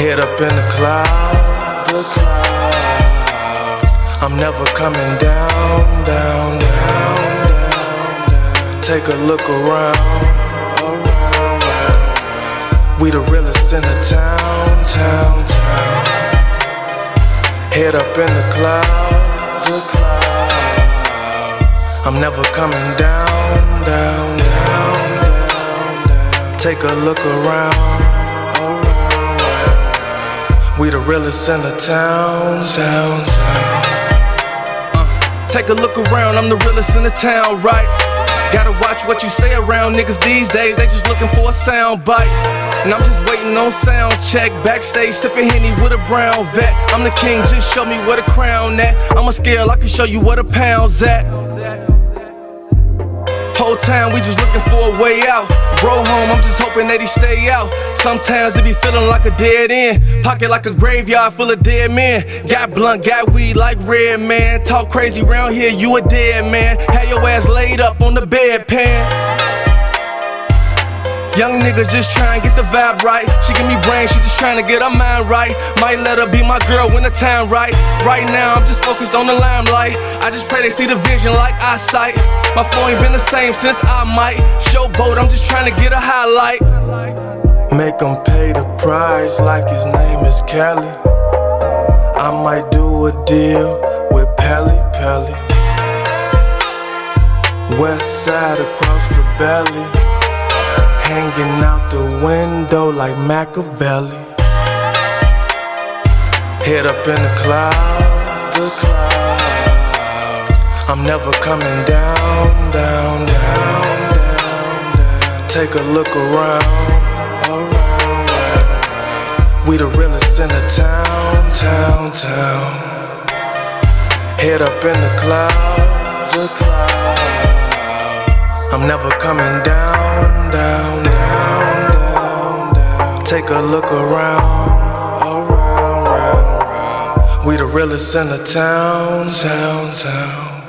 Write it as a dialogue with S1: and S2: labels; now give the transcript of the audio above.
S1: Head up in the cloud, the cloud. I'm never coming down, down, down, down. Take a look around, around, around. We the realest in the town, town, town. Head up in the cloud, the cloud. I'm never coming down, down, down, down, down. Take a look around. We the realest in the town, town, town.
S2: Uh, take a look around, I'm the realest in the town, right? Gotta watch what you say around niggas these days, they just looking for a sound bite. And I'm just waiting on sound check. Backstage sipping Henny with a brown vet. I'm the king, just show me where the crown at. I'm a scale, I can show you where the pound's at. Whole time we just looking for a way out. Bro home, I'm just hoping that he stay out. Sometimes it be feeling like a dead end. Pocket like a graveyard full of dead men. Got blunt, got weed like Redman. Talk crazy round here, you a dead man. Have your ass laid up on the bedpan. Young nigga just trying get the vibe right. She give me brain, she just trying to get her mind right. Might let her be my girl when the time right. Right now, I'm just focused on the limelight. I just pray they see the vision like eyesight. My phone ain't been the same since I might. Showboat, I'm just trying to get a highlight.
S1: Make him pay the price like his name is Kelly. I might do a deal with Pelle Pelle. West side across the belly hanging out the window like Machiavelli. Head up in the cloud, the cloud. I'm never coming down, down, down, down, down. Take a look around, around. We the realest in the town, town, town. Head up in the cloud, the cloud. I'm never coming down, Take a look around. We the realest in the town, town, town.